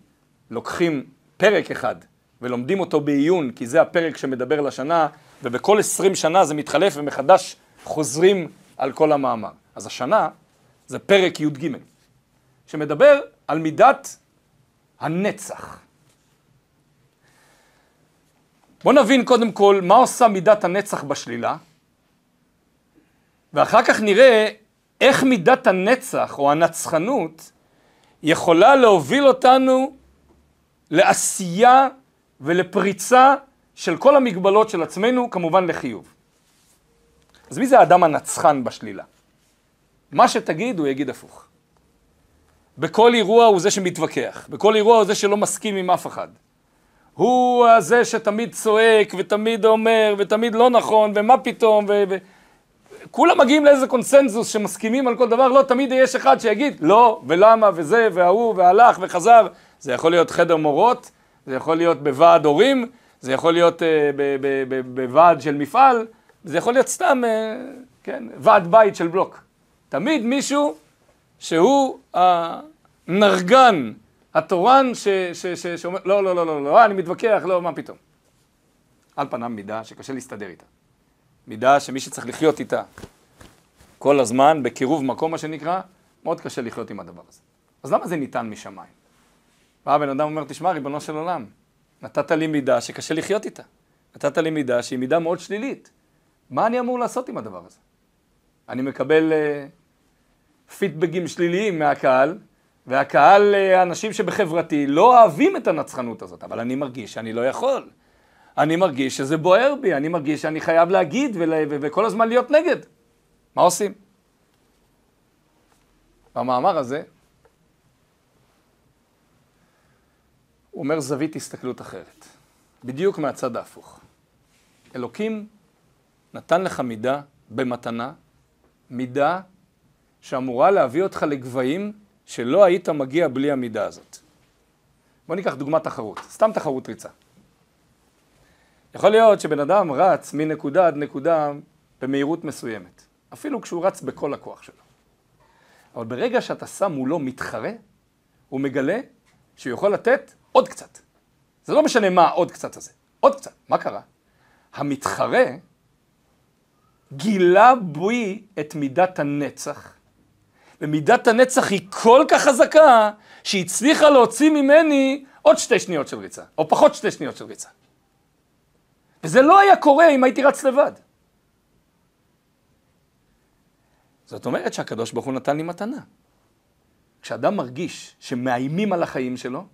S1: לוקחים פרק אחד ולומדים אותו בעיון, כי זה הפרק שמדבר לשנה, ובכל עשרים שנה זה מתחלף ומחדש חוזרים על כל המאמר. אז השנה זה פרק י"ג, שמדבר על מידת הנצח. בואו נבין קודם כל מה עושה מידת הנצח בשלילה, ואחר כך נראה איך מידת הנצח או הנצחנות יכולה להוביל אותנו לעשייה ולפריצה של כל המגבלות של עצמנו, כמובן לחיוב. אז מי זה האדם הנצחן בשלילה? מה שתגיד, הוא יגיד הפוך. בכל אירוע הוא זה שמתווכח, בכל אירוע הוא זה שלא מסכים עם אף אחד. הוא הזה שתמיד צועק ותמיד אומר ותמיד לא נכון ומה פתאום ו... ו... כולם מגיעים לאיזה קונסנזוס שמסכימים על כל דבר, לא, תמיד יש אחד שיגיד לא ולמה וזה וההוא והלך וחזר. זה יכול להיות חדר מורות, זה יכול להיות בוועד הורים, זה יכול להיות uh, בוועד של מפעל, זה יכול להיות סתם, uh, כן, ועד בית של בלוק. תמיד מישהו שהוא הנרגן, התורן שאומר, לא, לא, לא, לא, לא, אני מתווכח, לא, מה פתאום. על פניו מידה שקשה להסתדר איתה. מידה שמי שצריך לחיות איתה כל הזמן, בקירוב מקום מה שנקרא, מאוד קשה לחיות עם הדבר הזה. אז למה זה ניתן משמיים? בא הבן אדם אומר, תשמע, ריבונו של עולם, נתת לי מידה שקשה לחיות איתה. נתת לי מידה שהיא מידה מאוד שלילית. מה אני אמור לעשות עם הדבר הזה? אני מקבל uh, פידבגים שליליים מהקהל, והקהל, uh, האנשים שבחברתי, לא אוהבים את הנצחנות הזאת, אבל אני מרגיש שאני לא יכול. אני מרגיש שזה בוער בי, אני מרגיש שאני חייב להגיד ול... ו... וכל הזמן להיות נגד. מה עושים? במאמר הזה, הוא אומר זווית הסתכלות אחרת, בדיוק מהצד ההפוך. אלוקים נתן לך מידה במתנה, מידה שאמורה להביא אותך לגבהים שלא היית מגיע בלי המידה הזאת. בוא ניקח דוגמת תחרות, סתם תחרות ריצה. יכול להיות שבן אדם רץ מנקודה עד נקודה במהירות מסוימת, אפילו כשהוא רץ בכל הכוח שלו. אבל ברגע שאתה שם מולו מתחרה, הוא מגלה שהוא יכול לתת עוד קצת. זה לא משנה מה עוד קצת הזה, עוד קצת. מה קרה? המתחרה גילה בי את מידת הנצח, ומידת הנצח היא כל כך חזקה, שהיא הצליחה להוציא ממני עוד שתי שניות של ריצה, או פחות שתי שניות של ריצה. וזה לא היה קורה אם הייתי רץ לבד. זאת אומרת שהקדוש ברוך הוא נתן לי מתנה. כשאדם מרגיש שמאיימים על החיים שלו,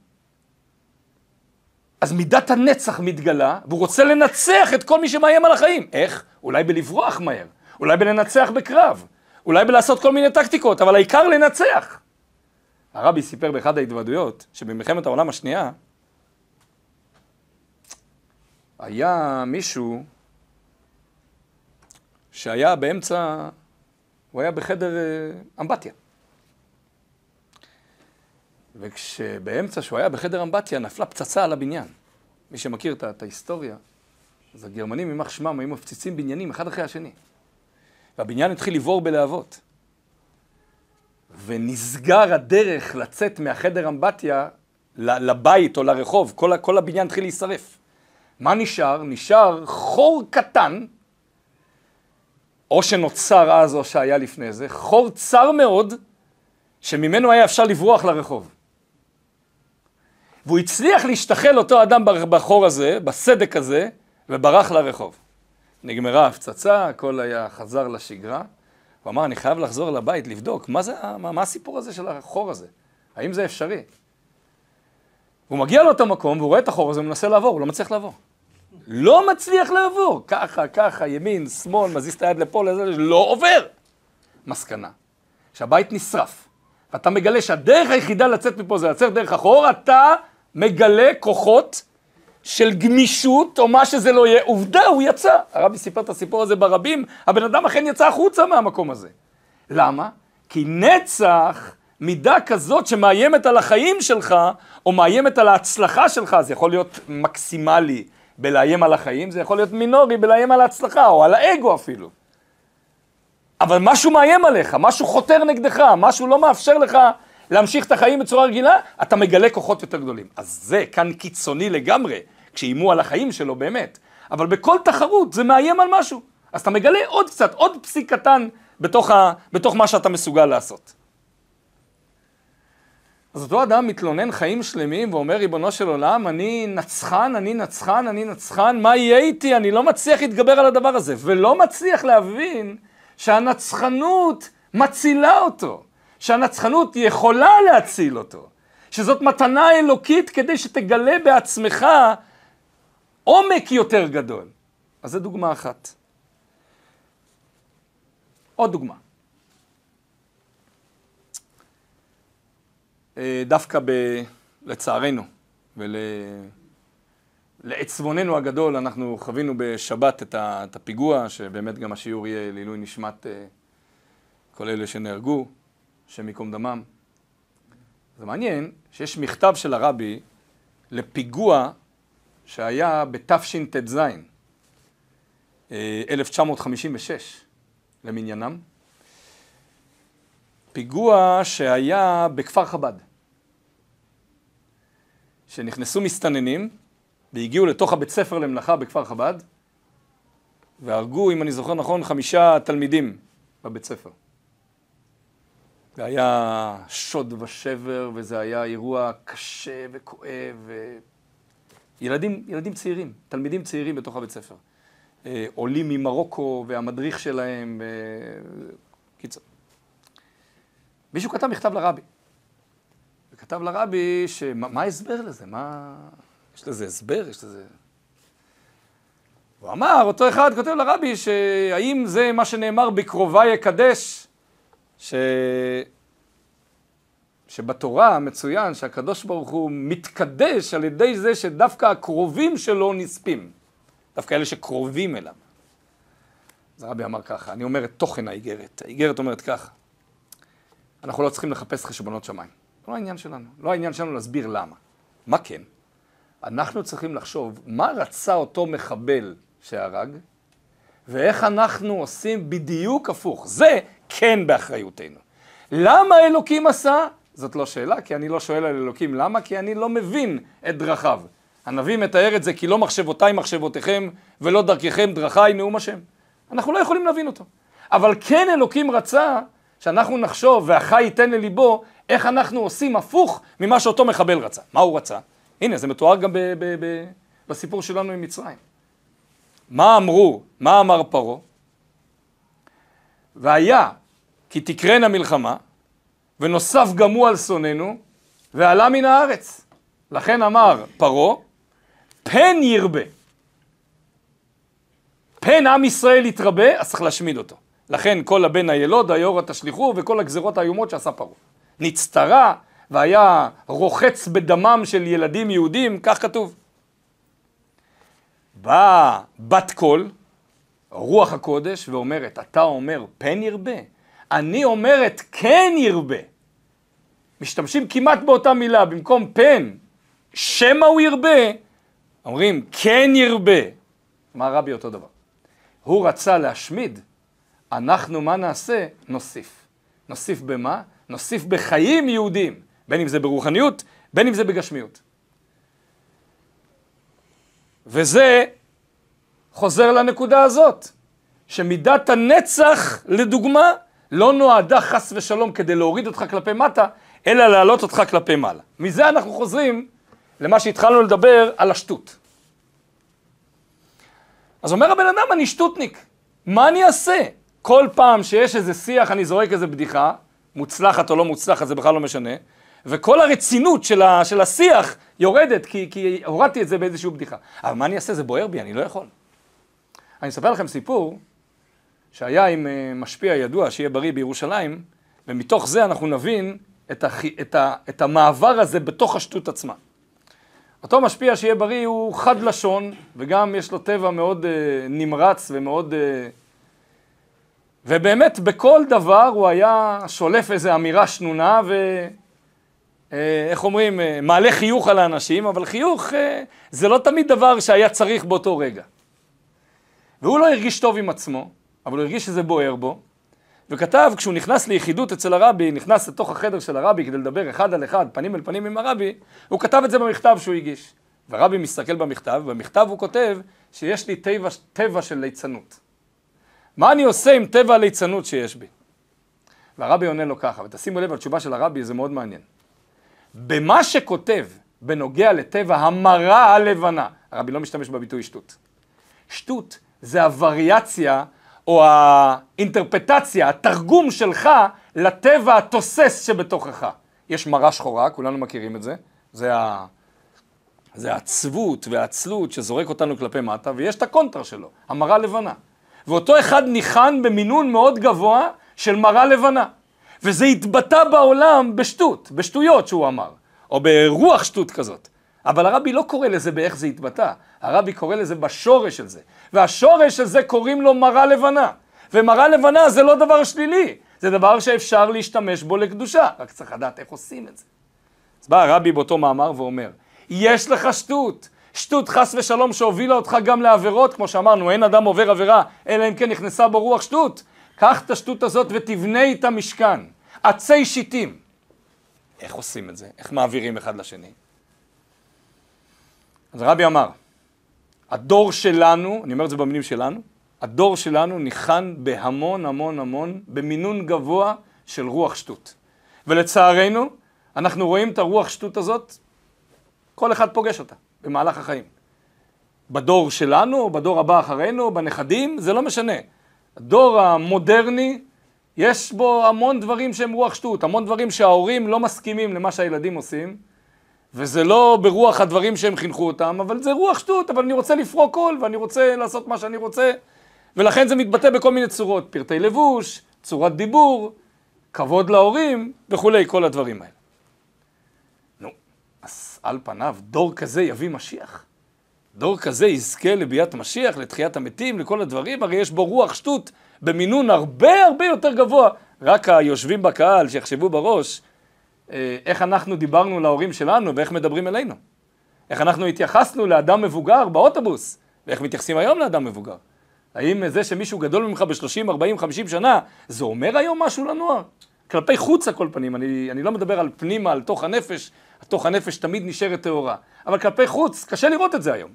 S1: אז מידת הנצח מתגלה, והוא רוצה לנצח את כל מי שמאיים על החיים. איך? אולי בלברוח מהר, אולי בלנצח בקרב, אולי בלעשות כל מיני טקטיקות, אבל העיקר לנצח. הרבי סיפר באחד ההתוודויות, שבמלחמת העולם השנייה, היה מישהו שהיה באמצע, הוא היה בחדר אה, אמבטיה. וכשבאמצע שהוא היה בחדר אמבטיה נפלה פצצה על הבניין. מי שמכיר את, את ההיסטוריה, אז הגרמנים, יימח שמם, היו מפציצים בניינים אחד אחרי השני. והבניין התחיל לבעור בלהבות. ונסגר הדרך לצאת מהחדר אמבטיה לבית או לרחוב, כל, כל הבניין התחיל להישרף. מה נשאר? נשאר חור קטן, או שנוצר אז או שהיה לפני זה, חור צר מאוד, שממנו היה אפשר לברוח לרחוב. והוא הצליח להשתחל אותו אדם בחור הזה, בסדק הזה, וברח לרחוב. נגמרה הפצצה, הכל היה חזר לשגרה. הוא אמר, אני חייב לחזור לבית, לבדוק, מה, זה, מה, מה הסיפור הזה של החור הזה? האם זה אפשרי? הוא מגיע לאותו מקום, והוא רואה את החור הזה, הוא מנסה לעבור, הוא לא מצליח לעבור. לא מצליח לעבור, ככה, ככה, ימין, שמאל, מזיז את היד לפה, לזה, לא עובר. מסקנה, שהבית נשרף, ואתה מגלה שהדרך היחידה לצאת מפה זה לצאת דרך החור, אתה מגלה כוחות של גמישות, או מה שזה לא יהיה. עובדה, הוא יצא. הרבי סיפר את הסיפור הזה ברבים, הבן אדם אכן יצא החוצה מהמקום הזה. למה? כי נצח, מידה כזאת שמאיימת על החיים שלך, או מאיימת על ההצלחה שלך, זה יכול להיות מקסימלי בלאיים על החיים, זה יכול להיות מינורי בלאיים על ההצלחה, או על האגו אפילו. אבל משהו מאיים עליך, משהו חותר נגדך, משהו לא מאפשר לך להמשיך את החיים בצורה רגילה, אתה מגלה כוחות יותר גדולים. אז זה כאן קיצוני לגמרי, כשאיימו על החיים שלו באמת. אבל בכל תחרות זה מאיים על משהו. אז אתה מגלה עוד קצת, עוד פסיק קטן בתוך, ה, בתוך מה שאתה מסוגל לעשות. אז אותו אדם מתלונן חיים שלמים ואומר, ריבונו של עולם, אני נצחן, אני נצחן, אני נצחן, מה יהיה איתי? אני לא מצליח להתגבר על הדבר הזה. ולא מצליח להבין שהנצחנות מצילה אותו. שהנצחנות יכולה להציל אותו, שזאת מתנה אלוקית כדי שתגלה בעצמך עומק יותר גדול. אז זו דוגמה אחת. עוד דוגמה. דווקא ב... לצערנו ולעצבוננו הגדול, אנחנו חווינו בשבת את הפיגוע, שבאמת גם השיעור יהיה לעילוי נשמת אה, כל אלה שנהרגו. השם ייקום דמם. זה מעניין שיש מכתב של הרבי לפיגוע שהיה בתשט"ז, 1956 אה, למניינם. פיגוע שהיה בכפר חב"ד, שנכנסו מסתננים והגיעו לתוך הבית ספר למלאכה בכפר חב"ד והרגו, אם אני זוכר נכון, חמישה תלמידים בבית ספר. זה היה שוד ושבר, וזה היה אירוע קשה וכואב. ו... ילדים, ילדים צעירים, תלמידים צעירים בתוך הבית ספר. אה, עולים ממרוקו, והמדריך שלהם, קיצור. מישהו כתב מכתב לרבי. וכתב לרבי, שמה, מה ההסבר לזה? מה... יש לזה הסבר? יש לזה... הוא אמר, אותו אחד כותב לרבי, שהאם זה מה שנאמר בקרובי יקדש, ש... שבתורה מצוין שהקדוש ברוך הוא מתקדש על ידי זה שדווקא הקרובים שלו נספים, דווקא אלה שקרובים אליו. אז הרבי אמר ככה, אני אומר את תוכן האיגרת, האיגרת אומרת ככה, אנחנו לא צריכים לחפש חשבונות שמיים, לא העניין שלנו, לא העניין שלנו להסביר למה. מה כן? אנחנו צריכים לחשוב מה רצה אותו מחבל שהרג, ואיך אנחנו עושים בדיוק הפוך. זה כן באחריותנו. למה אלוקים עשה? זאת לא שאלה, כי אני לא שואל על אלוקים למה, כי אני לא מבין את דרכיו. הנביא מתאר את זה כי לא מחשבותיי מחשבותיכם ולא דרככם דרכיי נאום השם. אנחנו לא יכולים להבין אותו. אבל כן אלוקים רצה שאנחנו נחשוב והחי ייתן לליבו איך אנחנו עושים הפוך ממה שאותו מחבל רצה. מה הוא רצה? הנה, זה מתואר גם ב- ב- ב- בסיפור שלנו עם מצרים. מה אמרו? מה אמר פרעה? והיה כי תקרנה מלחמה, ונוסף גם הוא על שונאינו, ועלה מן הארץ. לכן אמר פרעה, פן ירבה. פן עם ישראל יתרבה, אז צריך להשמיד אותו. לכן כל הבן הילוד, היורה תשליכו, וכל הגזרות האיומות שעשה פרעה. נצטרה, והיה רוחץ בדמם של ילדים יהודים, כך כתוב. באה בת קול, רוח הקודש, ואומרת, אתה אומר פן ירבה? אני אומרת כן ירבה. משתמשים כמעט באותה מילה, במקום פן, שמא הוא ירבה, אומרים כן ירבה. מה רבי אותו דבר? הוא רצה להשמיד, אנחנו מה נעשה? נוסיף. נוסיף במה? נוסיף בחיים יהודיים, בין אם זה ברוחניות, בין אם זה בגשמיות. וזה חוזר לנקודה הזאת, שמידת הנצח, לדוגמה, לא נועדה חס ושלום כדי להוריד אותך כלפי מטה, אלא להעלות אותך כלפי מעלה. מזה אנחנו חוזרים למה שהתחלנו לדבר על השטות. אז אומר הבן אדם, אני שטותניק, מה אני אעשה? כל פעם שיש איזה שיח, אני זורק איזה בדיחה, מוצלחת או לא מוצלחת, זה בכלל לא משנה, וכל הרצינות של, ה, של השיח יורדת, כי, כי הורדתי את זה באיזושהי בדיחה. אבל מה אני אעשה? זה בוער בי, אני לא יכול. אני אספר לכם סיפור שהיה עם אה, משפיע ידוע, שיהיה בריא בירושלים, ומתוך זה אנחנו נבין את, הח... את, ה... את המעבר הזה בתוך השטות עצמה. אותו משפיע שיהיה בריא הוא חד לשון, וגם יש לו טבע מאוד uh, נמרץ ומאוד... Uh, ובאמת בכל דבר הוא היה שולף איזו אמירה שנונה ו... Uh, איך אומרים, uh, מעלה חיוך על האנשים, אבל חיוך uh, זה לא תמיד דבר שהיה צריך באותו רגע. והוא לא הרגיש טוב עם עצמו, אבל הוא הרגיש שזה בוער בו, וכתב, כשהוא נכנס ליחידות אצל הרבי, נכנס לתוך החדר של הרבי כדי לדבר אחד על אחד, פנים אל פנים עם הרבי, הוא כתב את זה במכתב שהוא הגיש. והרבי מסתכל במכתב, ובמכתב הוא כותב שיש לי טבע, טבע של ליצנות. מה אני עושה עם טבע הליצנות שיש בי? והרבי עונה לו ככה, ותשימו לב, התשובה של הרבי זה מאוד מעניין. במה שכותב בנוגע לטבע המרה הלבנה, הרבי לא משתמש בביטוי שטות. שטות זה הווריאציה או האינטרפטציה, התרגום שלך לטבע התוסס שבתוכך. יש מראה שחורה, כולנו מכירים את זה, זה, ה... זה העצבות והעצלות שזורק אותנו כלפי מטה, ויש את הקונטרה שלו, המראה לבנה. ואותו אחד ניחן במינון מאוד גבוה של מראה לבנה. וזה התבטא בעולם בשטות, בשטויות שהוא אמר, או ברוח שטות כזאת. אבל הרבי לא קורא לזה באיך זה התבטא, הרבי קורא לזה בשורש של זה. והשורש של זה קוראים לו מרה לבנה. ומרה לבנה זה לא דבר שלילי, זה דבר שאפשר להשתמש בו לקדושה, רק צריך לדעת איך עושים את זה. אז בא הרבי באותו מאמר ואומר, יש לך שטות, שטות חס ושלום שהובילה אותך גם לעבירות, כמו שאמרנו, אין אדם עובר עבירה, אלא אם כן נכנסה בו רוח שטות. קח את השטות הזאת ותבנה איתה משכן, עצי שיטים. איך עושים את זה? איך מעבירים אחד לשני? אז רבי אמר, הדור שלנו, אני אומר את זה במילים שלנו, הדור שלנו ניחן בהמון המון המון, במינון גבוה של רוח שטות. ולצערנו, אנחנו רואים את הרוח שטות הזאת, כל אחד פוגש אותה במהלך החיים. בדור שלנו, בדור הבא אחרינו, בנכדים, זה לא משנה. הדור המודרני, יש בו המון דברים שהם רוח שטות, המון דברים שההורים לא מסכימים למה שהילדים עושים, וזה לא ברוח הדברים שהם חינכו אותם, אבל זה רוח שטות, אבל אני רוצה לפרוק קול, ואני רוצה לעשות מה שאני רוצה, ולכן זה מתבטא בכל מיני צורות, פרטי לבוש, צורת דיבור, כבוד להורים, וכולי, כל הדברים האלה. על פניו, דור כזה יביא משיח? דור כזה יזכה לביאת משיח, לתחיית המתים, לכל הדברים, הרי יש בו רוח שטות במינון הרבה הרבה יותר גבוה. רק היושבים בקהל, שיחשבו בראש, אה, איך אנחנו דיברנו להורים שלנו ואיך מדברים אלינו. איך אנחנו התייחסנו לאדם מבוגר באוטובוס, ואיך מתייחסים היום לאדם מבוגר. האם זה שמישהו גדול ממך ב-30, 40, 50 שנה, זה אומר היום משהו לנוער? כלפי חוץ הכל פנים, אני, אני לא מדבר על פנימה, על תוך הנפש, תוך הנפש תמיד נשארת טהורה, אבל כלפי חוץ, קשה לראות את זה היום.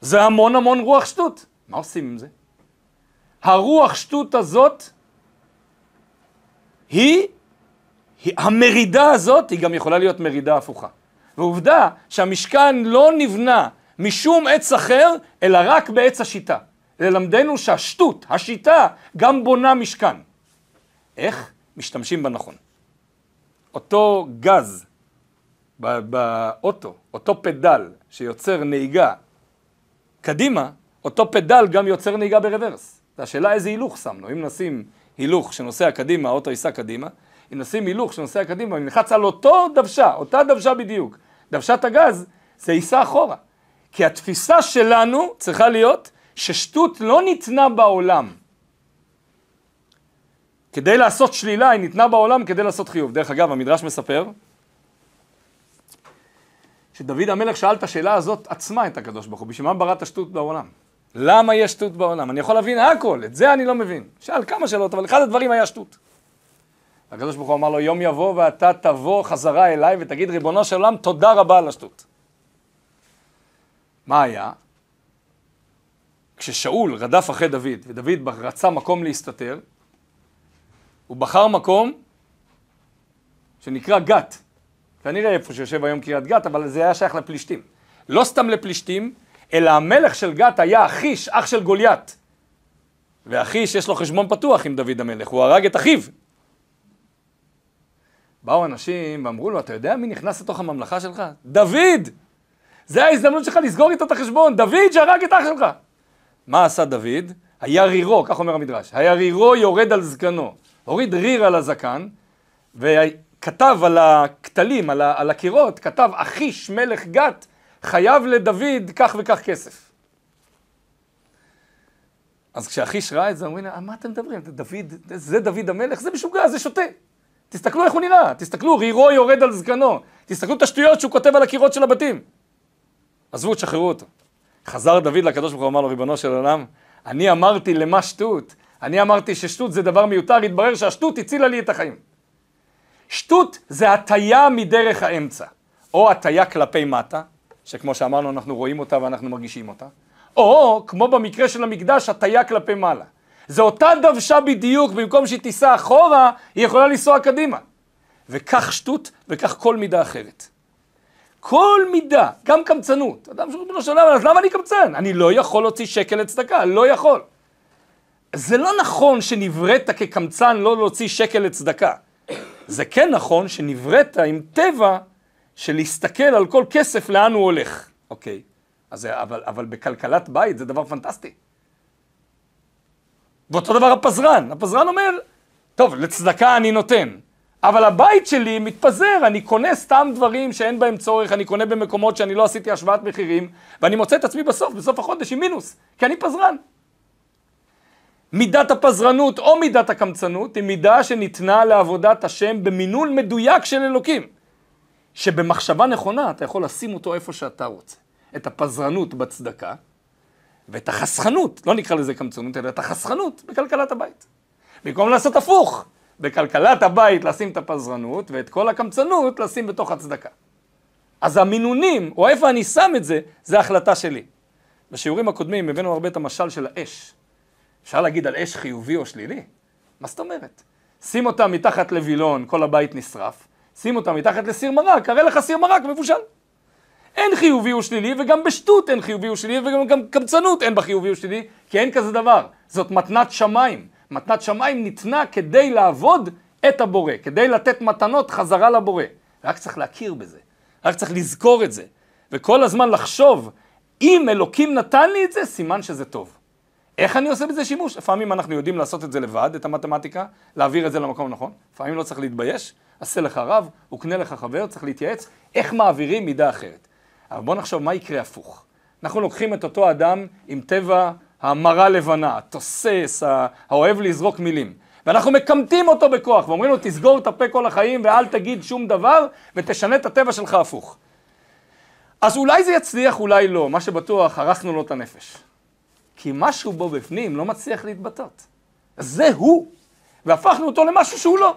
S1: זה המון המון רוח שטות. מה עושים עם זה? הרוח שטות הזאת היא המרידה הזאת היא גם יכולה להיות מרידה הפוכה. ועובדה שהמשכן לא נבנה משום עץ אחר, אלא רק בעץ השיטה. ללמדנו שהשטות, השיטה, גם בונה משכן. איך? משתמשים בה נכון. אותו גז באוטו, אותו פדל שיוצר נהיגה קדימה, אותו פדל גם יוצר נהיגה ברוורס. השאלה איזה הילוך שמנו. אם נשים הילוך שנוסע קדימה, האוטו ייסע קדימה, אם נשים הילוך שנוסע קדימה, אם נלחץ על אותו דוושה, אותה דוושה בדיוק, דוושת הגז, זה ייסע אחורה. כי התפיסה שלנו צריכה להיות ששטות לא ניתנה בעולם. כדי לעשות שלילה, היא ניתנה בעולם כדי לעשות חיוב. דרך אגב, המדרש מספר שדוד המלך שאל את השאלה הזאת עצמה את הקדוש ברוך הוא, בשביל מה ברא את השטות בעולם? למה יש שטות בעולם? אני יכול להבין הכל, את זה אני לא מבין. שאל כמה שאלות, אבל אחד הדברים היה שטות. הקדוש ברוך הוא אמר לו, יום יבוא ואתה תבוא חזרה אליי ותגיד, ריבונו של עולם, תודה רבה על השטות. מה היה? כששאול רדף אחרי דוד, ודוד רצה מקום להסתתר, הוא בחר מקום שנקרא גת. כנראה איפה שיושב היום קריית גת, אבל זה היה שייך לפלישתים. לא סתם לפלישתים, אלא המלך של גת היה אחיש, אח של גוליית. ואחיש יש לו חשבון פתוח עם דוד המלך, הוא הרג את אחיו. באו אנשים ואמרו לו, אתה יודע מי נכנס לתוך הממלכה שלך? דוד! זה ההזדמנות שלך לסגור איתו את החשבון, דוד שהרג את אח שלך. מה עשה דוד? היה רירו, כך אומר המדרש, היה רירו יורד על זקנו. הוריד ריר על הזקן, וכתב על הכתלים, על, על הקירות, כתב אחיש מלך גת חייב לדוד כך וכך כסף. אז כשאחיש ראה את זה, אומרים, מה אתם מדברים? דוד, זה דוד המלך? זה משוגע, זה שוטה. תסתכלו איך הוא נראה, תסתכלו, רירו יורד על זקנו, תסתכלו את השטויות שהוא כותב על הקירות של הבתים. עזבו, תשחררו אותו. חזר דוד לקדוש ברוך הוא, אמר לו, ריבונו של עולם, אני אמרתי למה שטות? אני אמרתי ששטות זה דבר מיותר, התברר שהשטות הצילה לי את החיים. שטות זה הטיה מדרך האמצע, או הטיה כלפי מטה, שכמו שאמרנו אנחנו רואים אותה ואנחנו מרגישים אותה, או כמו במקרה של המקדש, הטיה כלפי מעלה. זה אותה דוושה בדיוק, במקום שהיא תיסע אחורה, היא יכולה לנסוע קדימה. וכך שטות וכך כל מידה אחרת. כל מידה, גם קמצנות. אדם שאומר לו שלום, אז למה אני קמצן? אני לא יכול להוציא שקל לצדקה, לא יכול. זה לא נכון שנבראת כקמצן לא להוציא שקל לצדקה. זה כן נכון שנבראת עם טבע של להסתכל על כל כסף לאן הוא הולך. אוקיי, אז, אבל, אבל בכלכלת בית זה דבר פנטסטי. ואותו דבר הפזרן, הפזרן אומר, טוב, לצדקה אני נותן, אבל הבית שלי מתפזר, אני קונה סתם דברים שאין בהם צורך, אני קונה במקומות שאני לא עשיתי השוואת מחירים, ואני מוצא את עצמי בסוף, בסוף החודש עם מינוס, כי אני פזרן. מידת הפזרנות או מידת הקמצנות היא מידה שניתנה לעבודת השם במינון מדויק של אלוקים. שבמחשבה נכונה אתה יכול לשים אותו איפה שאתה רוצה. את הפזרנות בצדקה, ואת החסכנות, לא נקרא לזה קמצנות, אלא את החסכנות בכלכלת הבית. במקום לעשות הפוך, בכלכלת הבית לשים את הפזרנות, ואת כל הקמצנות לשים בתוך הצדקה. אז המינונים, או איפה אני שם את זה, זה החלטה שלי. בשיעורים הקודמים הבאנו הרבה את המשל של האש. אפשר להגיד על אש חיובי או שלילי? מה זאת אומרת? שים אותה מתחת לווילון, כל הבית נשרף, שים אותה מתחת לסיר מרק, הרי לך סיר מרק מבושל. אין חיובי או שלילי, וגם בשטות אין חיובי או שלילי, וגם קמצנות אין בה חיובי או שלילי, כי אין כזה דבר. זאת מתנת שמיים. מתנת שמיים ניתנה כדי לעבוד את הבורא, כדי לתת מתנות חזרה לבורא. רק צריך להכיר בזה, רק צריך לזכור את זה, וכל הזמן לחשוב, אם אלוקים נתן לי את זה, סימן שזה טוב. איך אני עושה בזה שימוש? לפעמים אנחנו יודעים לעשות את זה לבד, את המתמטיקה, להעביר את זה למקום הנכון, לפעמים לא צריך להתבייש, עשה לך רב, וקנה לך חבר, צריך להתייעץ, איך מעבירים מידה אחרת. אבל בוא נחשוב מה יקרה הפוך. אנחנו לוקחים את אותו אדם עם טבע המרה לבנה, התוסס, האוהב לזרוק מילים, ואנחנו מקמטים אותו בכוח, ואומרים לו תסגור את הפה כל החיים ואל תגיד שום דבר, ותשנה את הטבע שלך הפוך. אז אולי זה יצליח, אולי לא, מה שבטוח, הרסנו לו את הנפש. כי משהו בו בפנים לא מצליח להתבטאות. זה הוא, והפכנו אותו למשהו שהוא לא.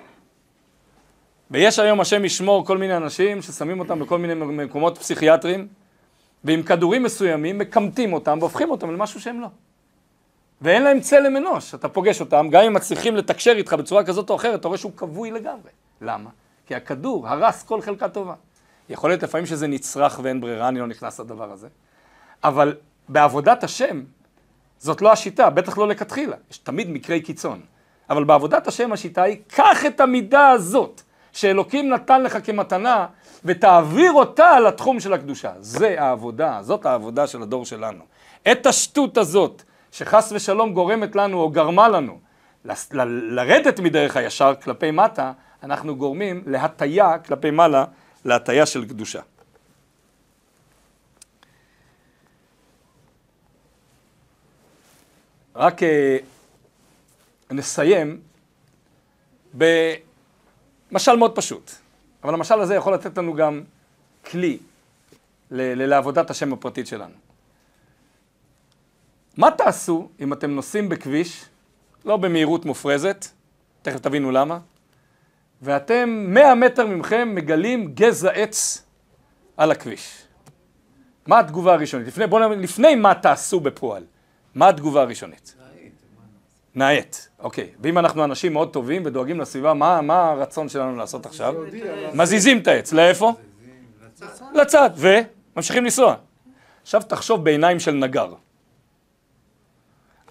S1: ויש היום, השם ישמור, כל מיני אנשים ששמים אותם בכל מיני מקומות פסיכיאטריים, ועם כדורים מסוימים מקמטים אותם והופכים אותם למשהו שהם לא. ואין להם צלם אנוש, אתה פוגש אותם, גם אם מצליחים לתקשר איתך בצורה כזאת או אחרת, אתה רואה שהוא כבוי לגמרי. למה? כי הכדור הרס כל חלקה טובה. יכול להיות לפעמים שזה נצרך ואין ברירה, אני לא נכנס לדבר הזה. אבל בעבודת השם, זאת לא השיטה, בטח לא לכתחילה. יש תמיד מקרי קיצון. אבל בעבודת השם השיטה היא, קח את המידה הזאת, שאלוקים נתן לך כמתנה, ותעביר אותה לתחום של הקדושה. זה העבודה, זאת העבודה של הדור שלנו. את השטות הזאת, שחס ושלום גורמת לנו או גרמה לנו לרדת מדרך הישר כלפי מטה, אנחנו גורמים להטיה כלפי מעלה, להטיה של קדושה. רק אה, נסיים במשל מאוד פשוט, אבל המשל הזה יכול לתת לנו גם כלי לעבודת השם הפרטית שלנו. מה תעשו אם אתם נוסעים בכביש, לא במהירות מופרזת, תכף תבינו למה, ואתם 100 מטר ממכם מגלים גזע עץ על הכביש. מה התגובה הראשונית? לפני, בוא נאמר, לפני מה תעשו בפועל, מה התגובה הראשונית? נאט, אוקיי. ואם אנחנו אנשים מאוד טובים ודואגים לסביבה, מה, מה הרצון שלנו לעשות עכשיו? מזיזים את העץ, לאיפה? לצד, וממשיכים לנסוע. עכשיו תחשוב בעיניים של נגר.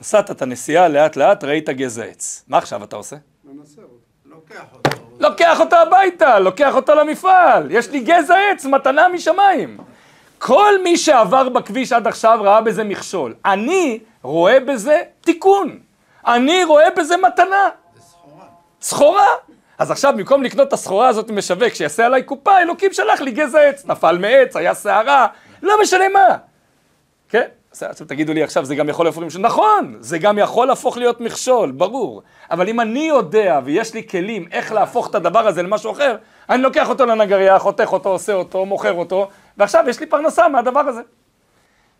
S1: נסעת את הנסיעה לאט לאט, ראית גזע עץ. מה עכשיו אתה עושה?
S2: לוקח אותו.
S1: הביתה, לוקח אותו למפעל. יש לי גזע עץ, מתנה משמיים. כל מי שעבר בכביש עד עכשיו ראה בזה מכשול. אני רואה בזה תיקון. אני רואה בזה מתנה.
S2: סחורה.
S1: סחורה. אז עכשיו במקום לקנות את הסחורה הזאת משווק שיעשה עליי קופה, אלוקים שלח לי גזע עץ. נפל מעץ, היה סערה, לא משנה מה. כן? עכשיו תגידו לי עכשיו, זה גם יכול להפוך למכשול. נכון, זה גם יכול להפוך להיות מכשול, ברור. אבל אם אני יודע ויש לי כלים איך להפוך את הדבר הזה למשהו אחר, אני לוקח אותו לנגרייה, חותך אותו, עושה אותו, מוכר אותו, ועכשיו יש לי פרנסה מהדבר הזה.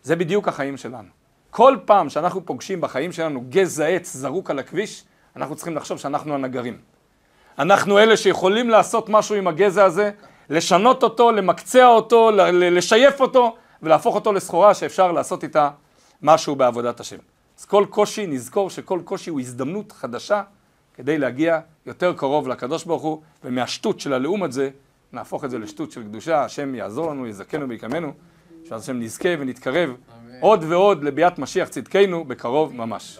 S1: זה בדיוק החיים שלנו. כל פעם שאנחנו פוגשים בחיים שלנו גזע עץ זרוק על הכביש, אנחנו צריכים לחשוב שאנחנו הנגרים. אנחנו אלה שיכולים לעשות משהו עם הגזע הזה, לשנות אותו, למקצע אותו, לשייף אותו, ולהפוך אותו לסחורה שאפשר לעשות איתה משהו בעבודת השם. אז כל קושי, נזכור שכל קושי הוא הזדמנות חדשה כדי להגיע יותר קרוב לקדוש ברוך הוא, ומהשטות של הלאום הזה, נהפוך את זה לשטות של קדושה, השם יעזור לנו, יזכנו ויקמנו, שעד השם נזכה ונתקרב עוד ועוד לביאת משיח צדקנו בקרוב ממש.